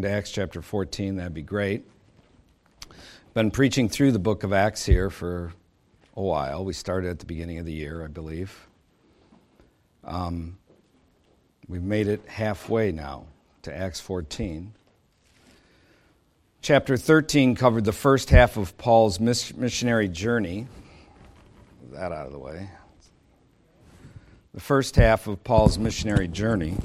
to Acts chapter 14, that'd be great. Been preaching through the book of Acts here for a while. We started at the beginning of the year, I believe. Um, we've made it halfway now to Acts 14. Chapter 13 covered the first half of Paul's missionary journey. That out of the way. The first half of Paul's missionary journey.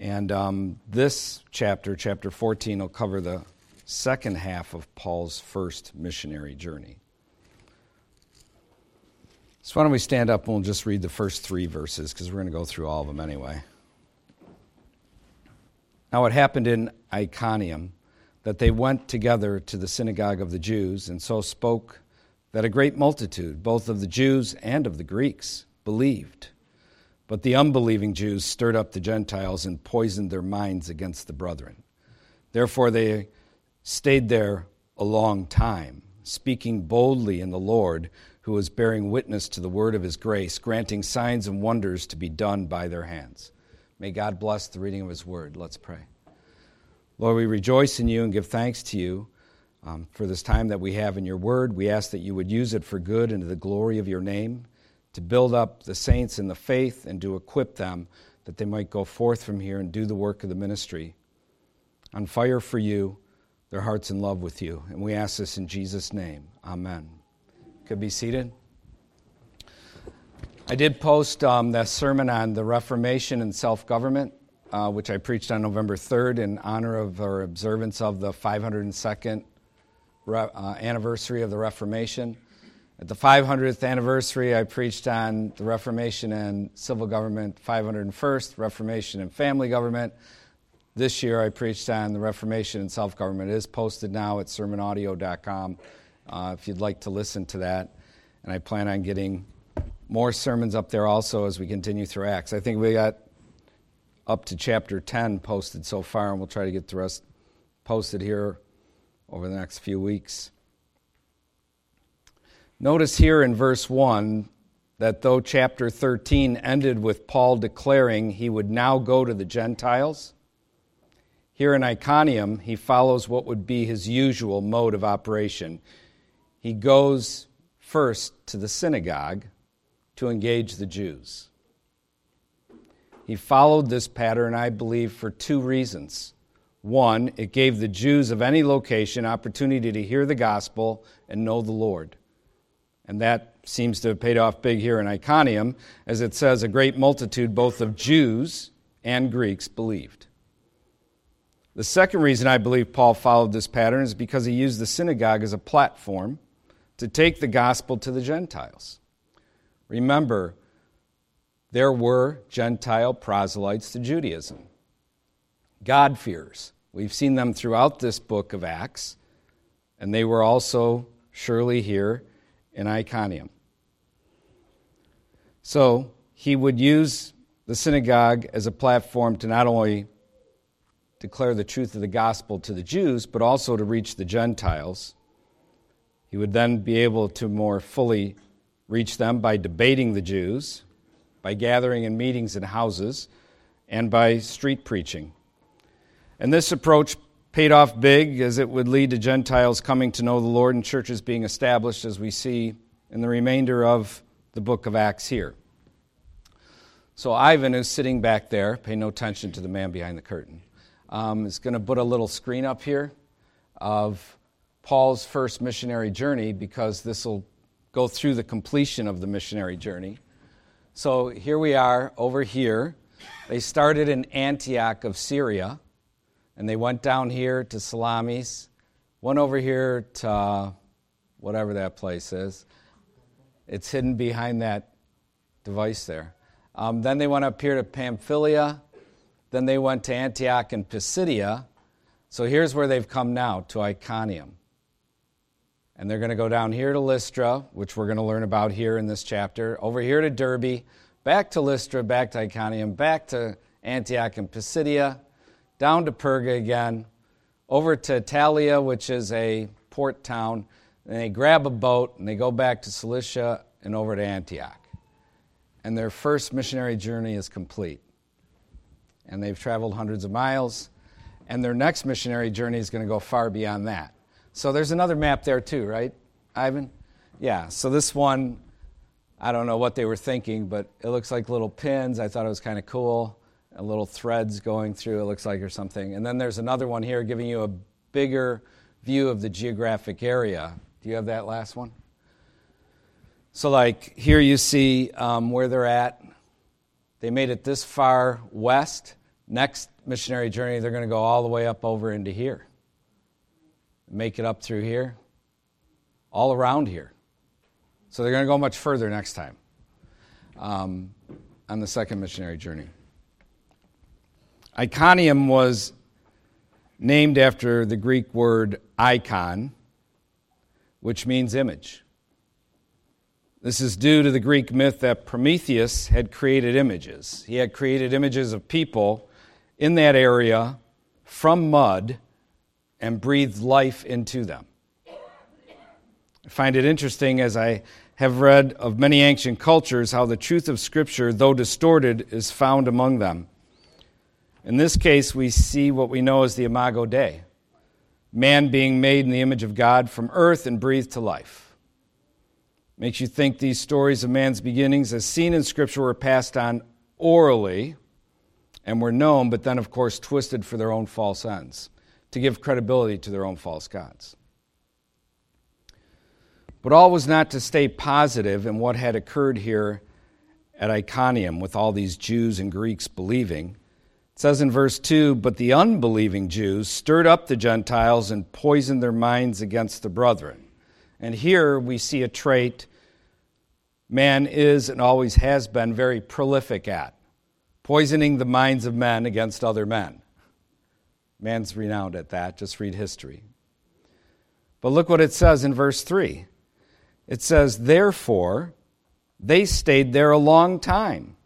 And um, this chapter, chapter 14, will cover the second half of Paul's first missionary journey. So, why don't we stand up and we'll just read the first three verses because we're going to go through all of them anyway. Now, it happened in Iconium that they went together to the synagogue of the Jews and so spoke that a great multitude, both of the Jews and of the Greeks, believed. But the unbelieving Jews stirred up the Gentiles and poisoned their minds against the brethren. Therefore, they stayed there a long time, speaking boldly in the Lord, who was bearing witness to the word of his grace, granting signs and wonders to be done by their hands. May God bless the reading of his word. Let's pray. Lord, we rejoice in you and give thanks to you um, for this time that we have in your word. We ask that you would use it for good and to the glory of your name to build up the saints in the faith and to equip them that they might go forth from here and do the work of the ministry. On fire for you, their hearts in love with you. And we ask this in Jesus' name. Amen. Could be seated. I did post um, that sermon on the Reformation and self government, uh, which I preached on November 3rd in honor of our observance of the 502nd re- uh, anniversary of the Reformation. At the 500th anniversary, I preached on the Reformation and civil government, 501st, Reformation and family government. This year, I preached on the Reformation and self government. It is posted now at sermonaudio.com uh, if you'd like to listen to that. And I plan on getting more sermons up there also as we continue through Acts. I think we got up to chapter 10 posted so far, and we'll try to get the rest posted here over the next few weeks. Notice here in verse 1 that though chapter 13 ended with Paul declaring he would now go to the Gentiles, here in Iconium he follows what would be his usual mode of operation. He goes first to the synagogue to engage the Jews. He followed this pattern, I believe, for two reasons. One, it gave the Jews of any location opportunity to hear the gospel and know the Lord. And that seems to have paid off big here in Iconium, as it says, a great multitude both of Jews and Greeks believed. The second reason I believe Paul followed this pattern is because he used the synagogue as a platform to take the gospel to the Gentiles. Remember, there were Gentile proselytes to Judaism, God-fearers. We've seen them throughout this book of Acts, and they were also surely here in Iconium. So he would use the synagogue as a platform to not only declare the truth of the gospel to the Jews, but also to reach the Gentiles. He would then be able to more fully reach them by debating the Jews, by gathering in meetings in houses, and by street preaching. And this approach paid off big as it would lead to Gentiles coming to know the Lord and churches being established, as we see in the remainder of the book of Acts here. So, Ivan, who's sitting back there, pay no attention to the man behind the curtain, um, is going to put a little screen up here of Paul's first missionary journey because this will go through the completion of the missionary journey. So, here we are over here. They started in Antioch of Syria and they went down here to Salamis, went over here to uh, whatever that place is. It's hidden behind that device there. Um, then they went up here to Pamphylia. Then they went to Antioch and Pisidia. So here's where they've come now to Iconium. And they're going to go down here to Lystra, which we're going to learn about here in this chapter, over here to Derbe, back to Lystra, back to Iconium, back to Antioch and Pisidia, down to Perga again, over to Attalia, which is a port town, and they grab a boat and they go back to Cilicia and over to Antioch. And their first missionary journey is complete. and they've traveled hundreds of miles, and their next missionary journey is going to go far beyond that. So there's another map there too, right, Ivan? Yeah, so this one, I don't know what they were thinking, but it looks like little pins. I thought it was kind of cool. And little threads going through, it looks like, or something. And then there's another one here giving you a bigger view of the geographic area. Do you have that last one? So, like, here you see um, where they're at. They made it this far west. Next missionary journey, they're going to go all the way up over into here. Make it up through here, all around here. So they're going to go much further next time um, on the second missionary journey. Iconium was named after the Greek word icon, which means image. This is due to the Greek myth that Prometheus had created images. He had created images of people in that area from mud and breathed life into them. I find it interesting as I have read of many ancient cultures how the truth of Scripture, though distorted, is found among them. In this case, we see what we know as the Imago Dei man being made in the image of God from earth and breathed to life. Makes you think these stories of man's beginnings, as seen in Scripture, were passed on orally and were known, but then, of course, twisted for their own false ends, to give credibility to their own false gods. But all was not to stay positive in what had occurred here at Iconium with all these Jews and Greeks believing. It says in verse 2 But the unbelieving Jews stirred up the Gentiles and poisoned their minds against the brethren. And here we see a trait man is and always has been very prolific at poisoning the minds of men against other men. Man's renowned at that. Just read history. But look what it says in verse 3. It says, Therefore, they stayed there a long time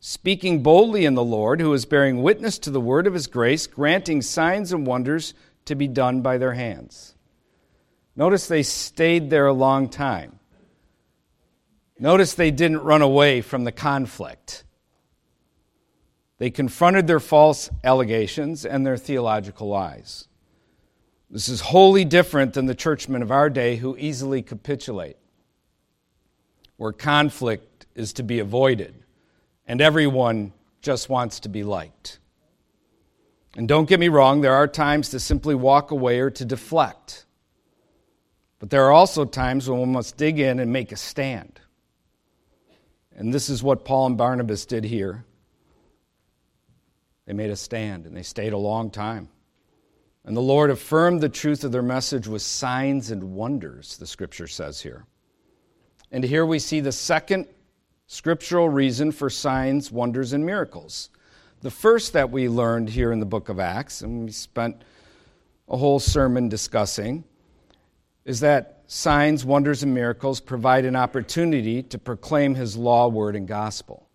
speaking boldly in the Lord, who is bearing witness to the word of his grace, granting signs and wonders to be done by their hands. Notice they stayed there a long time. Notice they didn't run away from the conflict. They confronted their false allegations and their theological lies. This is wholly different than the churchmen of our day who easily capitulate, where conflict is to be avoided and everyone just wants to be liked. And don't get me wrong, there are times to simply walk away or to deflect. But there are also times when one must dig in and make a stand. And this is what Paul and Barnabas did here. They made a stand and they stayed a long time. And the Lord affirmed the truth of their message with signs and wonders, the scripture says here. And here we see the second scriptural reason for signs, wonders, and miracles. The first that we learned here in the book of Acts, and we spent a whole sermon discussing, is that signs, wonders, and miracles provide an opportunity to proclaim his law, word, and gospel.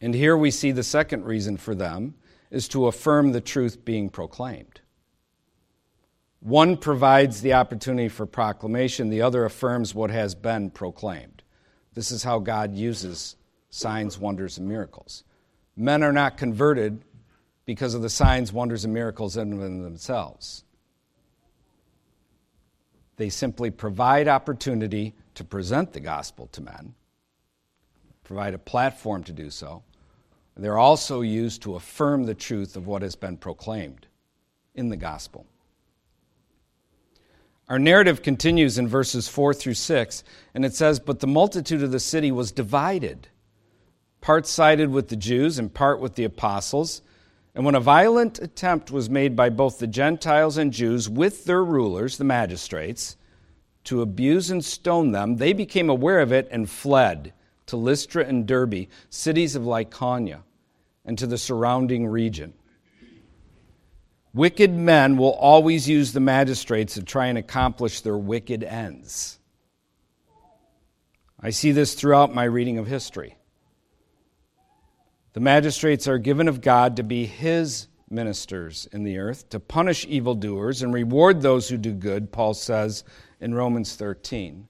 And here we see the second reason for them is to affirm the truth being proclaimed. One provides the opportunity for proclamation, the other affirms what has been proclaimed. This is how God uses signs, wonders, and miracles. Men are not converted because of the signs, wonders, and miracles in themselves. They simply provide opportunity to present the gospel to men, provide a platform to do so. They're also used to affirm the truth of what has been proclaimed in the gospel. Our narrative continues in verses 4 through 6, and it says, But the multitude of the city was divided. Part sided with the Jews and part with the apostles. And when a violent attempt was made by both the Gentiles and Jews with their rulers, the magistrates, to abuse and stone them, they became aware of it and fled to Lystra and Derbe, cities of Lycaonia, and to the surrounding region. Wicked men will always use the magistrates to try and accomplish their wicked ends. I see this throughout my reading of history. The magistrates are given of God to be his ministers in the earth, to punish evildoers and reward those who do good, Paul says in Romans 13.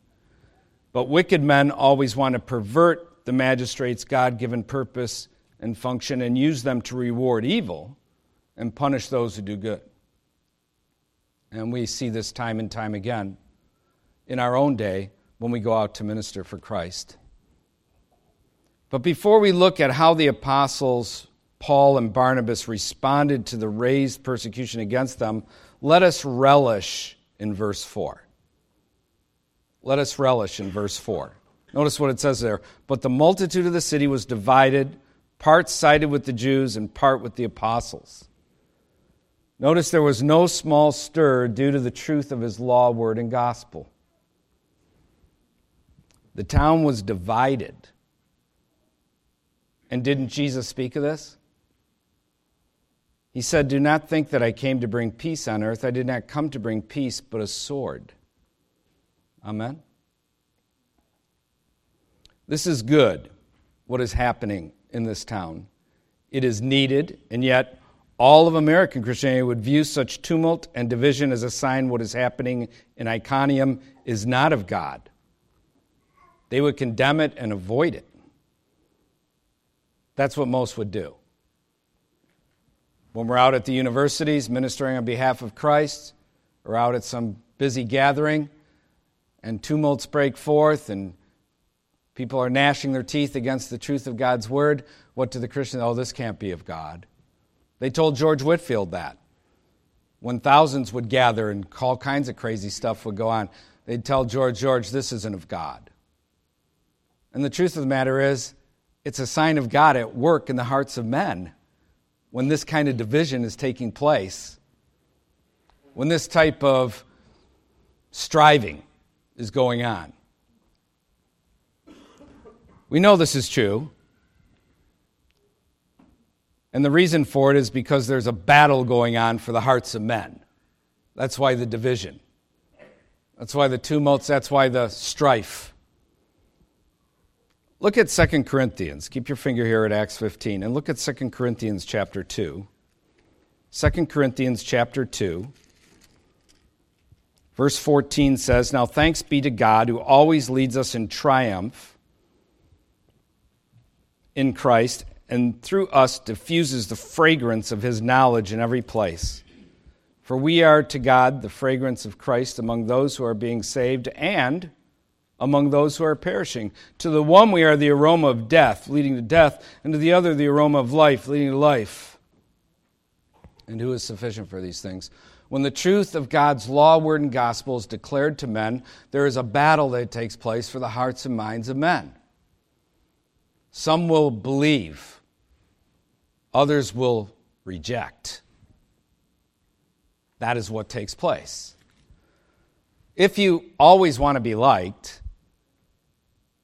But wicked men always want to pervert the magistrate's God given purpose and function and use them to reward evil and punish those who do good. And we see this time and time again in our own day when we go out to minister for Christ. But before we look at how the apostles Paul and Barnabas responded to the raised persecution against them, let us relish in verse 4. Let us relish in verse 4. Notice what it says there. But the multitude of the city was divided, part sided with the Jews and part with the apostles. Notice there was no small stir due to the truth of his law, word, and gospel. The town was divided. And didn't Jesus speak of this? He said, Do not think that I came to bring peace on earth. I did not come to bring peace, but a sword. Amen. This is good, what is happening in this town. It is needed, and yet all of American Christianity would view such tumult and division as a sign what is happening in Iconium is not of God. They would condemn it and avoid it. That's what most would do. When we're out at the universities ministering on behalf of Christ, or out at some busy gathering, and tumults break forth and People are gnashing their teeth against the truth of God's word. What do the Christians? Oh, this can't be of God. They told George Whitefield that. When thousands would gather and all kinds of crazy stuff would go on, they'd tell George, George, this isn't of God. And the truth of the matter is, it's a sign of God at work in the hearts of men when this kind of division is taking place, when this type of striving is going on. We know this is true. And the reason for it is because there's a battle going on for the hearts of men. That's why the division. That's why the tumults. That's why the strife. Look at 2 Corinthians. Keep your finger here at Acts 15 and look at 2 Corinthians chapter 2. 2 Corinthians chapter 2. Verse 14 says, Now thanks be to God who always leads us in triumph in Christ and through us diffuses the fragrance of his knowledge in every place. For we are to God the fragrance of Christ among those who are being saved and among those who are perishing. To the one we are the aroma of death, leading to death, and to the other the aroma of life, leading to life. And who is sufficient for these things? When the truth of God's law, word, and gospel is declared to men, there is a battle that takes place for the hearts and minds of men. Some will believe, others will reject. That is what takes place. If you always want to be liked,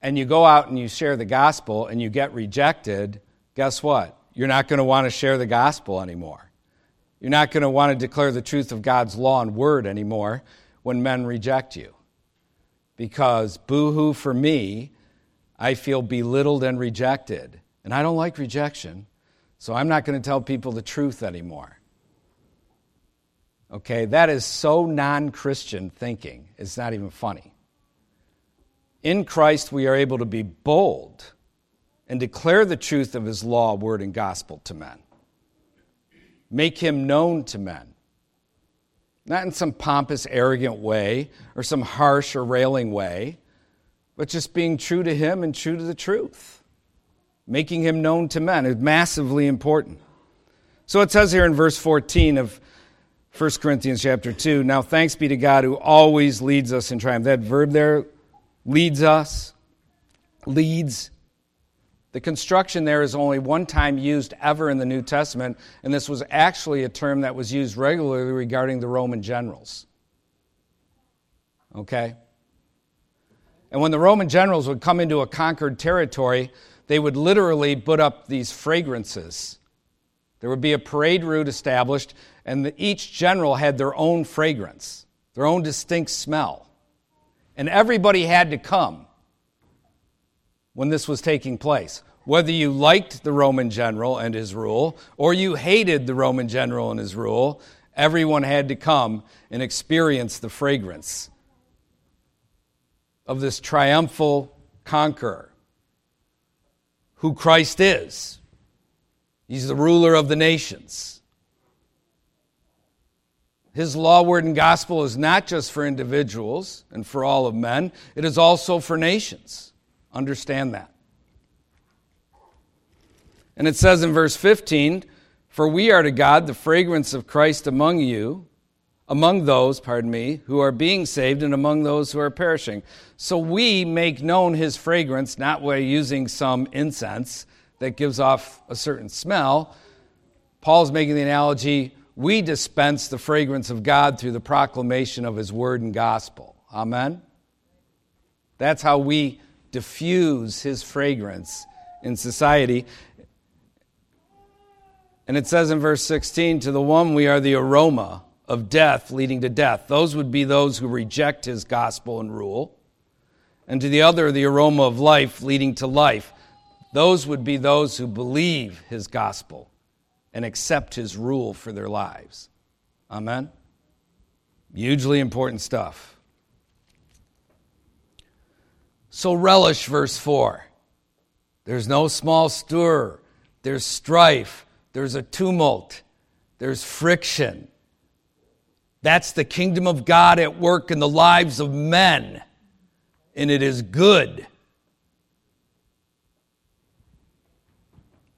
and you go out and you share the gospel and you get rejected, guess what? You're not going to want to share the gospel anymore. You're not going to want to declare the truth of God's law and word anymore when men reject you. Because boo hoo for me I feel belittled and rejected. And I don't like rejection, so I'm not going to tell people the truth anymore. Okay, that is so non Christian thinking, it's not even funny. In Christ, we are able to be bold and declare the truth of his law, word, and gospel to men. Make him known to men. Not in some pompous, arrogant way or some harsh or railing way, but just being true to Him and true to the truth. Making Him known to men is massively important. So it says here in verse 14 of 1 Corinthians chapter 2 Now thanks be to God who always leads us in triumph. That verb there, leads us, leads. The construction there is only one time used ever in the New Testament, and this was actually a term that was used regularly regarding the Roman generals. Okay? And when the Roman generals would come into a conquered territory, they would literally put up these fragrances. There would be a parade route established, and the, each general had their own fragrance, their own distinct smell. And everybody had to come when this was taking place. Whether you liked the Roman general and his rule, or you hated the Roman general and his rule, everyone had to come and experience the fragrance of this triumphal conqueror who Christ is. He's the ruler of the nations. His law, word, and gospel is not just for individuals and for all of men, it is also for nations. Understand that. And it says in verse 15, For we are to God the fragrance of Christ among you, among those, pardon me, who are being saved and among those who are perishing. So we make known his fragrance, not by using some incense that gives off a certain smell. Paul's making the analogy we dispense the fragrance of God through the proclamation of his word and gospel. Amen? That's how we diffuse his fragrance in society. And it says in verse 16, to the one we are the aroma of death leading to death. Those would be those who reject his gospel and rule. And to the other, the aroma of life leading to life. Those would be those who believe his gospel and accept his rule for their lives. Amen? Hugely important stuff. So relish verse 4. There's no small stir, there's strife, there's a tumult, there's friction. That's the kingdom of God at work in the lives of men, and it is good.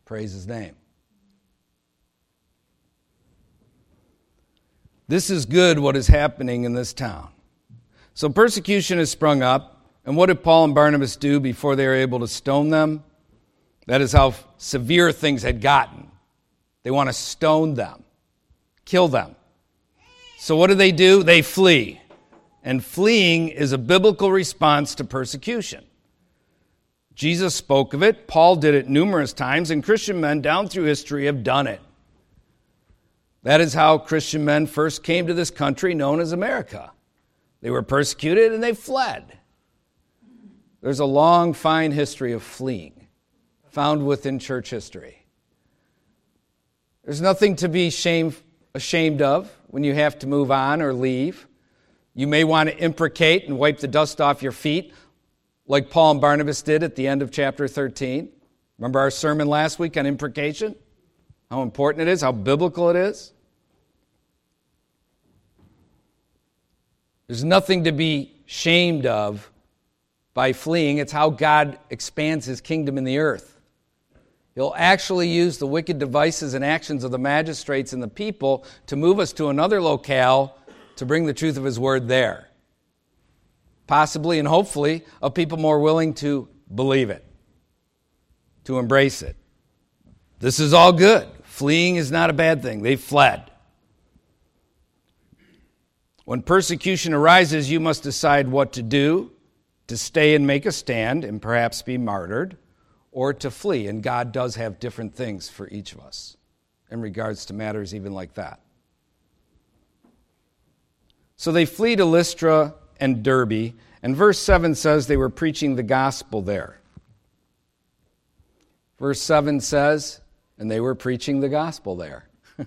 Praise his name. This is good what is happening in this town. So persecution has sprung up, and what did Paul and Barnabas do before they were able to stone them? That is how severe things had gotten. They want to stone them, kill them. So, what do they do? They flee. And fleeing is a biblical response to persecution. Jesus spoke of it, Paul did it numerous times, and Christian men down through history have done it. That is how Christian men first came to this country known as America. They were persecuted and they fled. There's a long, fine history of fleeing found within church history. There's nothing to be shame, ashamed of when you have to move on or leave. You may want to imprecate and wipe the dust off your feet, like Paul and Barnabas did at the end of chapter 13. Remember our sermon last week on imprecation? How important it is, how biblical it is? There's nothing to be shamed of by fleeing. It's how God expands his kingdom in the earth. He'll actually use the wicked devices and actions of the magistrates and the people to move us to another locale to bring the truth of his word there. Possibly and hopefully of people more willing to believe it, to embrace it. This is all good. Fleeing is not a bad thing. They fled. When persecution arises, you must decide what to do to stay and make a stand and perhaps be martyred, or to flee. And God does have different things for each of us in regards to matters even like that. So they flee to Lystra and Derbe, and verse 7 says they were preaching the gospel there. Verse 7 says, and they were preaching the gospel there.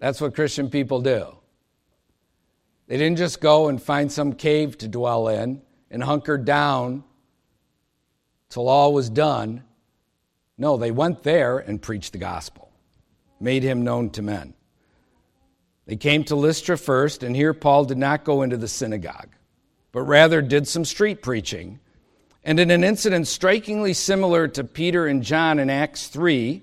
That's what Christian people do. They didn't just go and find some cave to dwell in and hunker down till all was done. No, they went there and preached the gospel, made him known to men. They came to Lystra first, and here Paul did not go into the synagogue, but rather did some street preaching. And in an incident strikingly similar to Peter and John in Acts 3,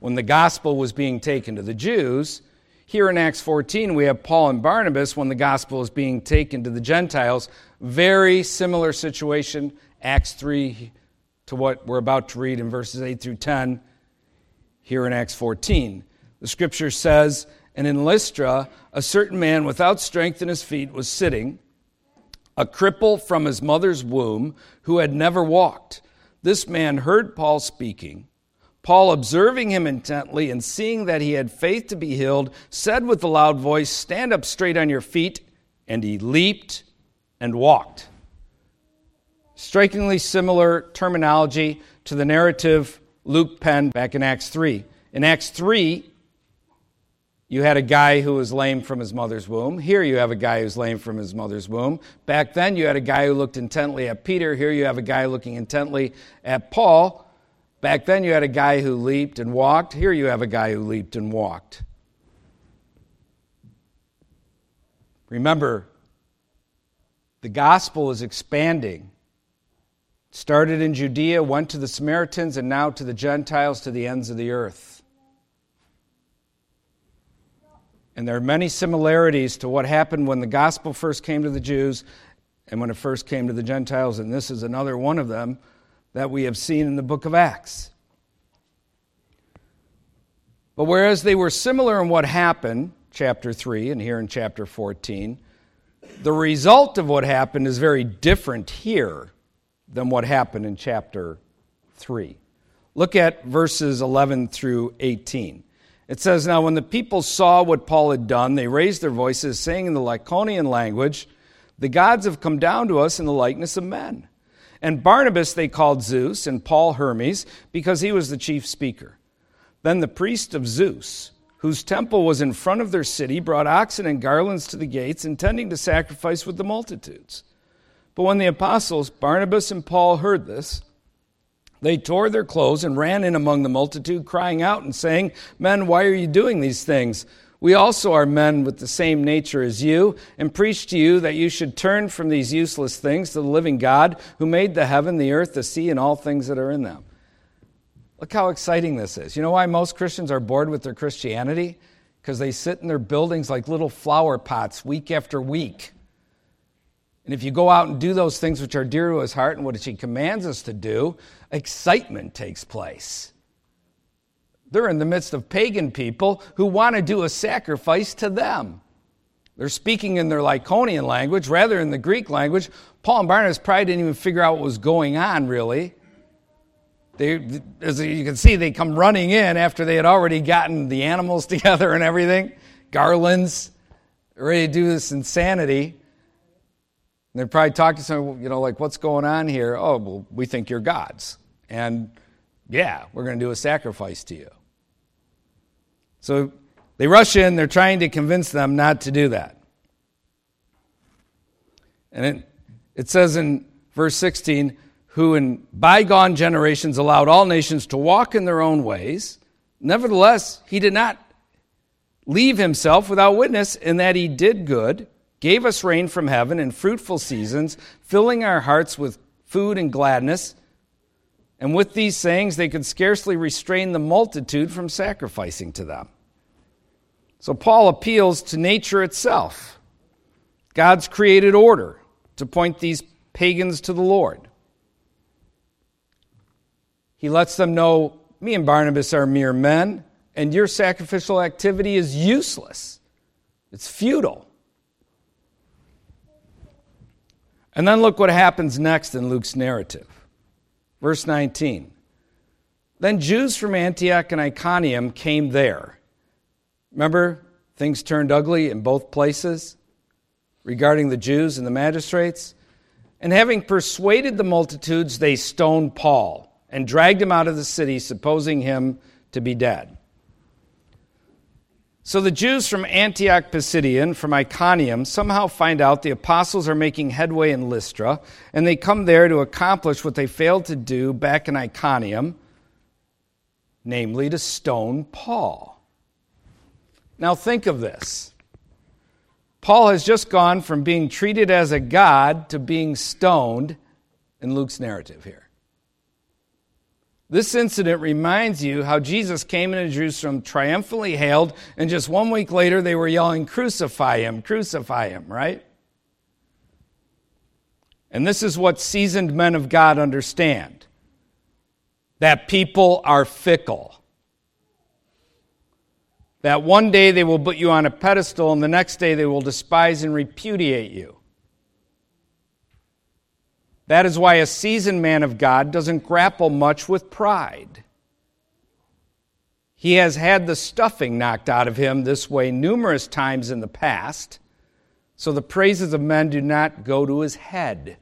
when the gospel was being taken to the Jews, here in Acts 14, we have Paul and Barnabas when the gospel is being taken to the Gentiles. Very similar situation, Acts 3, to what we're about to read in verses 8 through 10 here in Acts 14. The scripture says, And in Lystra, a certain man without strength in his feet was sitting, a cripple from his mother's womb, who had never walked. This man heard Paul speaking Paul, observing him intently and seeing that he had faith to be healed, said with a loud voice, Stand up straight on your feet. And he leaped and walked. Strikingly similar terminology to the narrative Luke penned back in Acts 3. In Acts 3, you had a guy who was lame from his mother's womb. Here you have a guy who's lame from his mother's womb. Back then you had a guy who looked intently at Peter. Here you have a guy looking intently at Paul. Back then, you had a guy who leaped and walked. Here, you have a guy who leaped and walked. Remember, the gospel is expanding. Started in Judea, went to the Samaritans, and now to the Gentiles, to the ends of the earth. And there are many similarities to what happened when the gospel first came to the Jews and when it first came to the Gentiles, and this is another one of them that we have seen in the book of Acts. But whereas they were similar in what happened, chapter 3 and here in chapter 14, the result of what happened is very different here than what happened in chapter 3. Look at verses 11 through 18. It says, Now when the people saw what Paul had done, they raised their voices, saying in the Lycaonian language, The gods have come down to us in the likeness of men. And Barnabas they called Zeus, and Paul Hermes, because he was the chief speaker. Then the priest of Zeus, whose temple was in front of their city, brought oxen and garlands to the gates, intending to sacrifice with the multitudes. But when the apostles, Barnabas and Paul, heard this, they tore their clothes and ran in among the multitude, crying out and saying, Men, why are you doing these things? We also are men with the same nature as you, and preach to you that you should turn from these useless things to the living God, who made the heaven, the earth, the sea, and all things that are in them. Look how exciting this is. You know why most Christians are bored with their Christianity? Because they sit in their buildings like little flower pots week after week. And if you go out and do those things which are dear to his heart and what he commands us to do, excitement takes place. They're in the midst of pagan people who want to do a sacrifice to them. They're speaking in their Lycaonian language rather than the Greek language. Paul and Barnabas probably didn't even figure out what was going on, really. They, as you can see, they come running in after they had already gotten the animals together and everything, garlands, ready to do this insanity. And they probably talk to someone, you know, like, what's going on here? Oh, well, we think you're gods. And yeah, we're going to do a sacrifice to you. So they rush in, they're trying to convince them not to do that. And it, it says in verse 16, who in bygone generations allowed all nations to walk in their own ways, nevertheless, he did not leave himself without witness in that he did good, gave us rain from heaven and fruitful seasons, filling our hearts with food and gladness. And with these sayings, they could scarcely restrain the multitude from sacrificing to them. So Paul appeals to nature itself, God's created order, to point these pagans to the Lord. He lets them know me and Barnabas are mere men, and your sacrificial activity is useless, it's futile. And then look what happens next in Luke's narrative. Verse 19. Then Jews from Antioch and Iconium came there. Remember, things turned ugly in both places regarding the Jews and the magistrates. And having persuaded the multitudes, they stoned Paul and dragged him out of the city, supposing him to be dead. So the Jews from Antioch Pisidian, from Iconium, somehow find out the apostles are making headway in Lystra, and they come there to accomplish what they failed to do back in Iconium, namely to stone Paul. Now think of this. Paul has just gone from being treated as a god to being stoned in Luke's narrative here. This incident reminds you how Jesus came into Jerusalem triumphantly hailed, and just one week later they were yelling, Crucify him, crucify him, right? And this is what seasoned men of God understand that people are fickle. That one day they will put you on a pedestal, and the next day they will despise and repudiate you. That is why a seasoned man of God doesn't grapple much with pride. He has had the stuffing knocked out of him this way numerous times in the past, so the praises of men do not go to his head.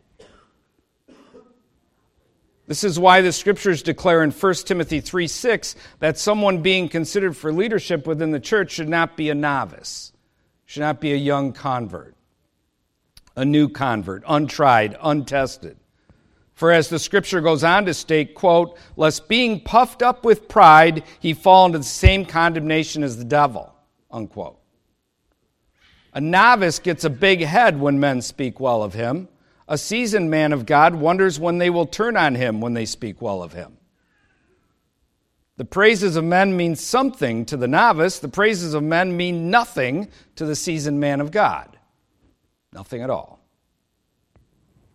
This is why the scriptures declare in 1 Timothy 3 6 that someone being considered for leadership within the church should not be a novice, should not be a young convert a new convert, untried, untested. For as the scripture goes on to state, quote, lest being puffed up with pride, he fall into the same condemnation as the devil, unquote. A novice gets a big head when men speak well of him. A seasoned man of God wonders when they will turn on him when they speak well of him. The praises of men mean something to the novice. The praises of men mean nothing to the seasoned man of God. Nothing at all.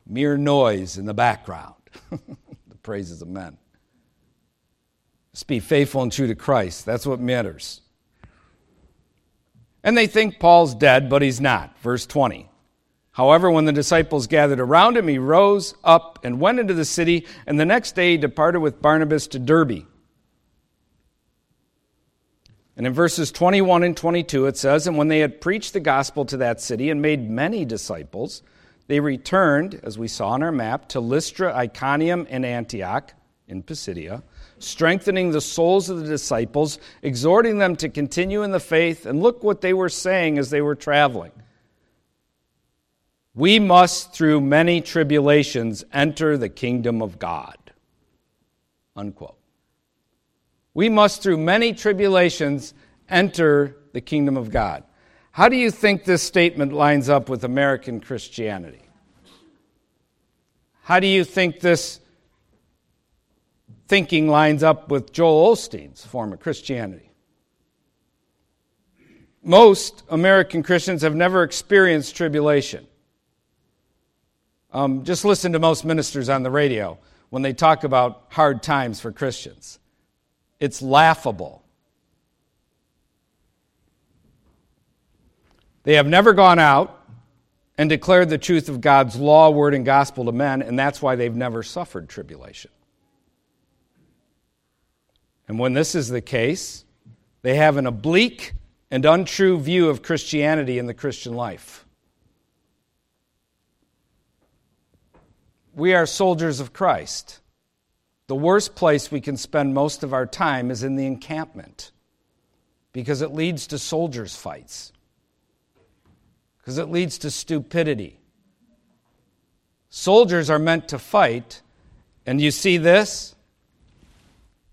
Mere noise in the background. the praises of men. Just be faithful and true to Christ. That's what matters. And they think Paul's dead, but he's not. Verse 20. However, when the disciples gathered around him, he rose up and went into the city, and the next day he departed with Barnabas to Derbe. And in verses 21 and 22, it says, And when they had preached the gospel to that city and made many disciples, they returned, as we saw on our map, to Lystra, Iconium, and Antioch in Pisidia strengthening the souls of the disciples, exhorting them to continue in the faith. And look what they were saying as they were traveling. We must, through many tribulations, enter the kingdom of God. Unquote. We must, through many tribulations, enter the kingdom of God. How do you think this statement lines up with American Christianity? How do you think this thinking lines up with Joel Osteen's form of Christianity. Most American Christians have never experienced tribulation. Um, just listen to most ministers on the radio when they talk about hard times for Christians. It's laughable. They have never gone out and declared the truth of God's law, word, and gospel to men, and that's why they've never suffered tribulation. And when this is the case, they have an oblique and untrue view of Christianity and the Christian life. We are soldiers of Christ. The worst place we can spend most of our time is in the encampment because it leads to soldiers' fights, because it leads to stupidity. Soldiers are meant to fight, and you see this?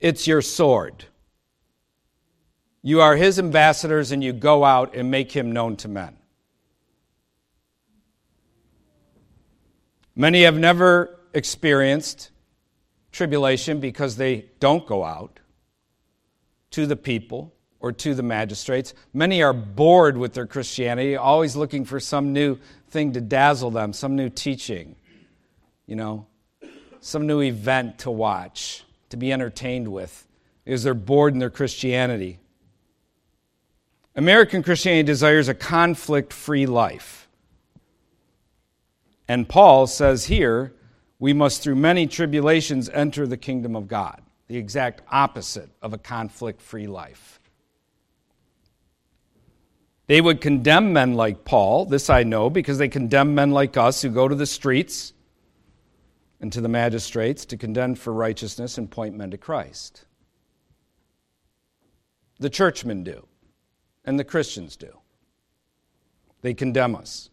It's your sword. You are his ambassadors and you go out and make him known to men. Many have never experienced tribulation because they don't go out to the people or to the magistrates. Many are bored with their Christianity, always looking for some new thing to dazzle them, some new teaching, you know, some new event to watch to be entertained with because they're bored in their Christianity. American Christianity desires a conflict free life. And Paul says here, we must through many tribulations enter the kingdom of God, the exact opposite of a conflict free life. They would condemn men like Paul, this I know, because they condemn men like us who go to the streets and to the magistrates to condemn for righteousness and point men to Christ. The churchmen do, and the Christians do. They condemn us.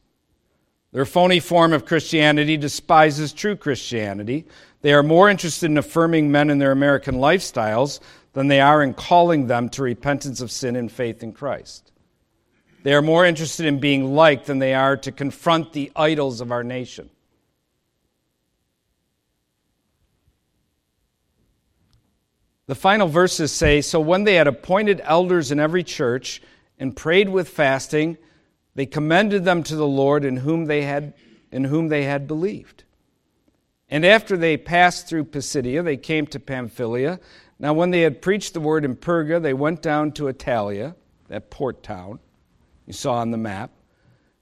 Their phony form of Christianity despises true Christianity. They are more interested in affirming men in their American lifestyles than they are in calling them to repentance of sin and faith in Christ. They are more interested in being liked than they are to confront the idols of our nation. The final verses say So when they had appointed elders in every church and prayed with fasting, they commended them to the Lord in whom they had, in whom they had believed. And after they passed through Pisidia, they came to Pamphylia. Now, when they had preached the word in Perga, they went down to Attalia, that port town you saw on the map.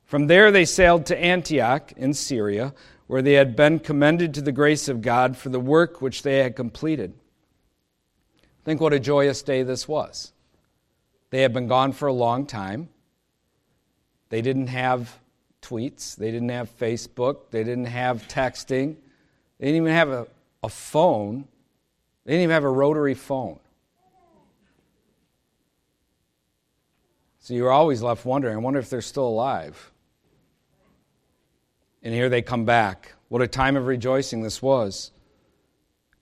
From there, they sailed to Antioch in Syria, where they had been commended to the grace of God for the work which they had completed. Think what a joyous day this was. They had been gone for a long time. They didn't have tweets, they didn't have Facebook, they didn't have texting, they didn't even have a, a phone, they didn't even have a rotary phone. So you're always left wondering, I wonder if they're still alive. And here they come back What a time of rejoicing this was.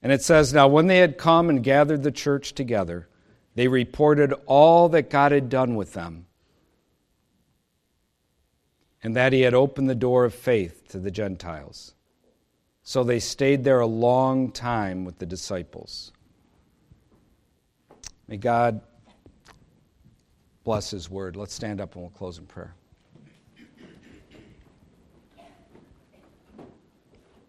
And it says, Now when they had come and gathered the church together, they reported all that God had done with them, and that He had opened the door of faith to the Gentiles. So they stayed there a long time with the disciples. May God bless His word. Let's stand up and we'll close in prayer.